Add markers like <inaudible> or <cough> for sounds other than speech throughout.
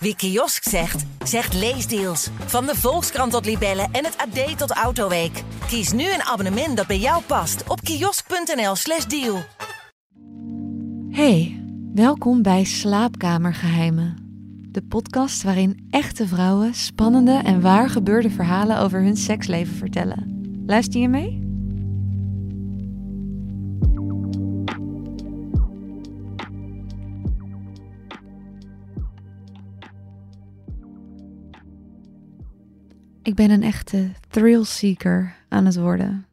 Wie kiosk zegt, zegt leesdeals. Van de Volkskrant tot Libellen en het AD tot Autoweek. Kies nu een abonnement dat bij jou past op kiosk.nl/slash deal. Hey, welkom bij Slaapkamergeheimen. De podcast waarin echte vrouwen spannende en waar gebeurde verhalen over hun seksleven vertellen. Luister je mee? Ik ben een echte thrill-seeker aan het worden.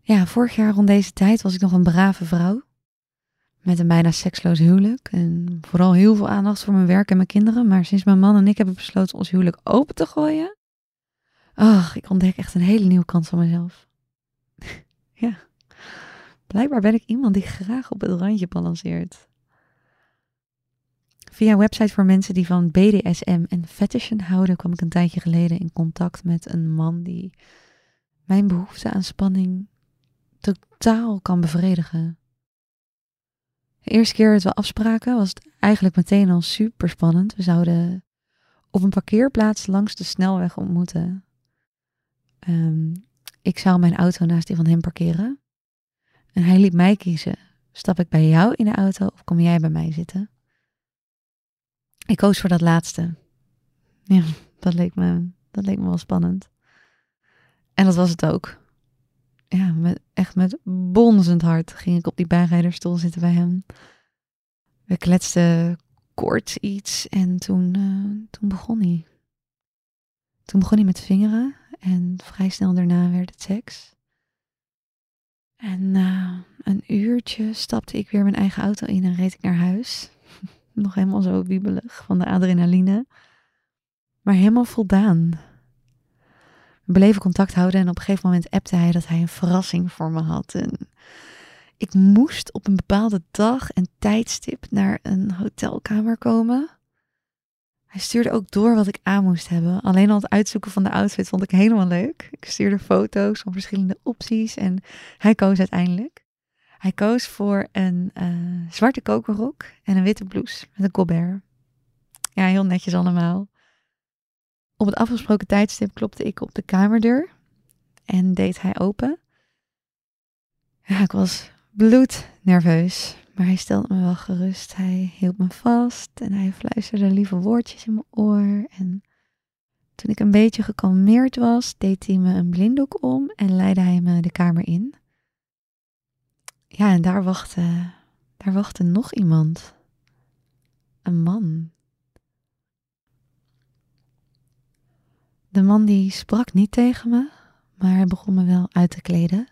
Ja, vorig jaar rond deze tijd was ik nog een brave vrouw. Met een bijna seksloos huwelijk. En vooral heel veel aandacht voor mijn werk en mijn kinderen. Maar sinds mijn man en ik hebben besloten ons huwelijk open te gooien. Ach, ik ontdek echt een hele nieuwe kant van mezelf. <laughs> ja, blijkbaar ben ik iemand die graag op het randje balanceert. Via een website voor mensen die van BDSM en fetishen houden, kwam ik een tijdje geleden in contact met een man die mijn behoefte aan spanning totaal kan bevredigen. De eerste keer dat we afspraken was het eigenlijk meteen al super spannend. We zouden op een parkeerplaats langs de snelweg ontmoeten. Ehm, ik zou mijn auto naast die van hem parkeren. En hij liet mij kiezen. Stap ik bij jou in de auto of kom jij bij mij zitten? Ik koos voor dat laatste. Ja, dat leek me, dat leek me wel spannend. En dat was het ook. Ja, met, echt met bonzend hart ging ik op die bijrijderstoel zitten bij hem. We kletsten kort iets en toen, uh, toen begon hij. Toen begon hij met vingeren en vrij snel daarna werd het seks. En na een uurtje stapte ik weer mijn eigen auto in en reed ik naar huis. <laughs> Nog helemaal zo wiebelig van de adrenaline. Maar helemaal voldaan. We bleven contact houden en op een gegeven moment appte hij dat hij een verrassing voor me had. En ik moest op een bepaalde dag en tijdstip naar een hotelkamer komen. Hij stuurde ook door wat ik aan moest hebben. Alleen al het uitzoeken van de outfit vond ik helemaal leuk. Ik stuurde foto's van verschillende opties en hij koos uiteindelijk. Hij koos voor een uh, zwarte kokerrok en een witte blouse met een colbert. Ja, heel netjes allemaal. Op het afgesproken tijdstip klopte ik op de kamerdeur en deed hij open. Ik was bloednerveus, maar hij stelde me wel gerust. Hij hield me vast en hij fluisterde lieve woordjes in mijn oor. En toen ik een beetje gekalmeerd was, deed hij me een blinddoek om en leidde hij me de kamer in. Ja, en daar wachtte, daar wachtte nog iemand. Een man. De man die sprak niet tegen me, maar hij begon me wel uit te kleden.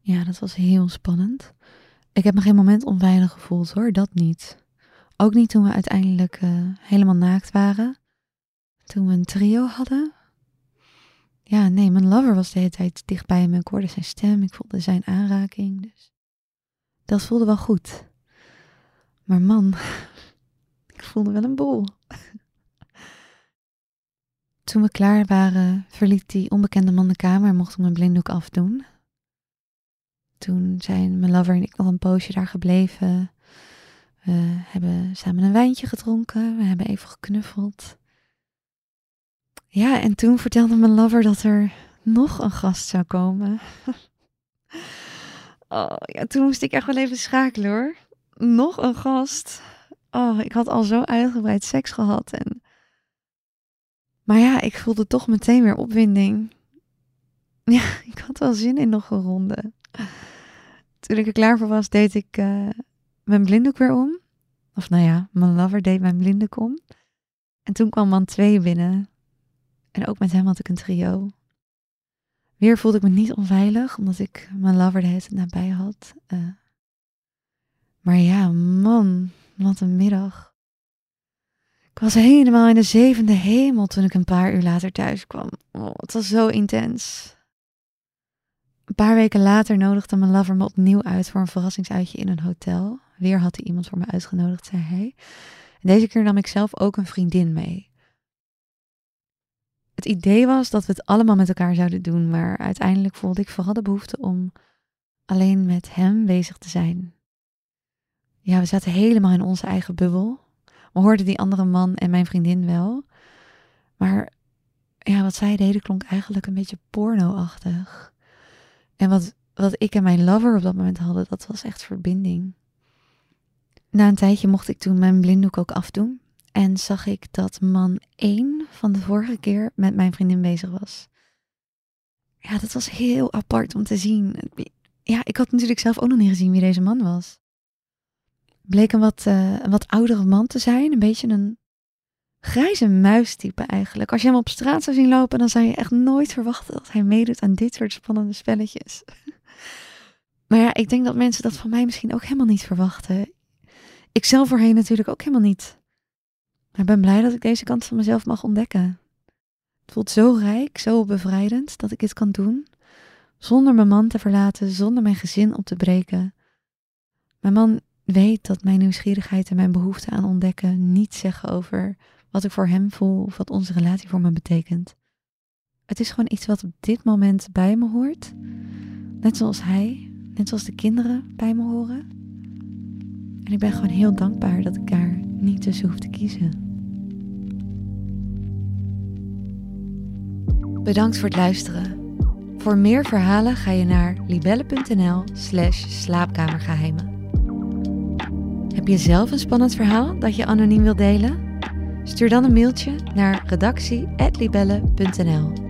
Ja, dat was heel spannend. Ik heb me geen moment onveilig gevoeld hoor, dat niet. Ook niet toen we uiteindelijk uh, helemaal naakt waren. Toen we een trio hadden, ja, nee, mijn lover was de hele tijd dichtbij me. Ik hoorde zijn stem, ik voelde zijn aanraking. Dus dat voelde wel goed. Maar man, <laughs> ik voelde wel een bol. <laughs> Toen we klaar waren, verliet die onbekende man de kamer en mocht ik mijn blinddoek afdoen. Toen zijn mijn lover en ik nog een poosje daar gebleven. We hebben samen een wijntje gedronken. We hebben even geknuffeld. Ja, en toen vertelde mijn lover dat er nog een gast zou komen. <laughs> oh, ja, toen moest ik echt wel even schakelen hoor. Nog een gast. Oh, ik had al zo uitgebreid seks gehad. En... Maar ja, ik voelde toch meteen weer opwinding. <laughs> Ja, ik had wel zin in nog een ronde. Toen ik er klaar voor was, deed ik uh, mijn blinddoek weer om. Of nou ja, mijn lover deed mijn blinddoek om. En toen kwam man 2 binnen. En ook met hem had ik een trio. Weer voelde ik me niet onveilig, omdat ik mijn lover de hele nabij had. Uh, maar ja, man, wat een middag. Ik was helemaal in de zevende hemel toen ik een paar uur later thuis kwam. Oh, het was zo intens. Een paar weken later nodigde mijn lover me opnieuw uit voor een verrassingsuitje in een hotel. Weer had hij iemand voor me uitgenodigd, zei hij. Deze keer nam ik zelf ook een vriendin mee. Het idee was dat we het allemaal met elkaar zouden doen, maar uiteindelijk voelde ik vooral de behoefte om alleen met hem bezig te zijn. ja, we zaten helemaal in onze eigen bubbel. We hoorden die andere man en mijn vriendin wel. Maar ja, wat zij deden klonk eigenlijk een beetje porno-achtig. En wat, wat ik en mijn lover op dat moment hadden, dat was echt verbinding. Na een tijdje mocht ik toen mijn blinddoek ook afdoen. En zag ik dat man 1 van de vorige keer met mijn vriendin bezig was. Ja, dat was heel apart om te zien. Ja, ik had natuurlijk zelf ook nog niet gezien wie deze man was. Bleek een wat, een wat oudere man te zijn. Een beetje een grijze muistype eigenlijk. Als je hem op straat zou zien lopen, dan zou je echt nooit verwachten dat hij meedoet aan dit soort spannende spelletjes. <laughs> maar ja, ik denk dat mensen dat van mij misschien ook helemaal niet verwachten. Ik zelf voorheen natuurlijk ook helemaal niet. Maar ik ben blij dat ik deze kant van mezelf mag ontdekken. Het voelt zo rijk, zo bevrijdend dat ik dit kan doen. Zonder mijn man te verlaten, zonder mijn gezin op te breken. Mijn man weet dat mijn nieuwsgierigheid en mijn behoefte aan ontdekken niet zeggen over wat ik voor hem voel of wat onze relatie voor me betekent. Het is gewoon iets wat op dit moment bij me hoort. Net zoals hij, net zoals de kinderen bij me horen. En ik ben gewoon heel dankbaar dat ik daar niet tussen hoef te kiezen. Bedankt voor het luisteren. Voor meer verhalen ga je naar libelle.nl/slash slaapkamergeheimen. Heb je zelf een spannend verhaal dat je anoniem wilt delen? Stuur dan een mailtje naar redactie.libelle.nl.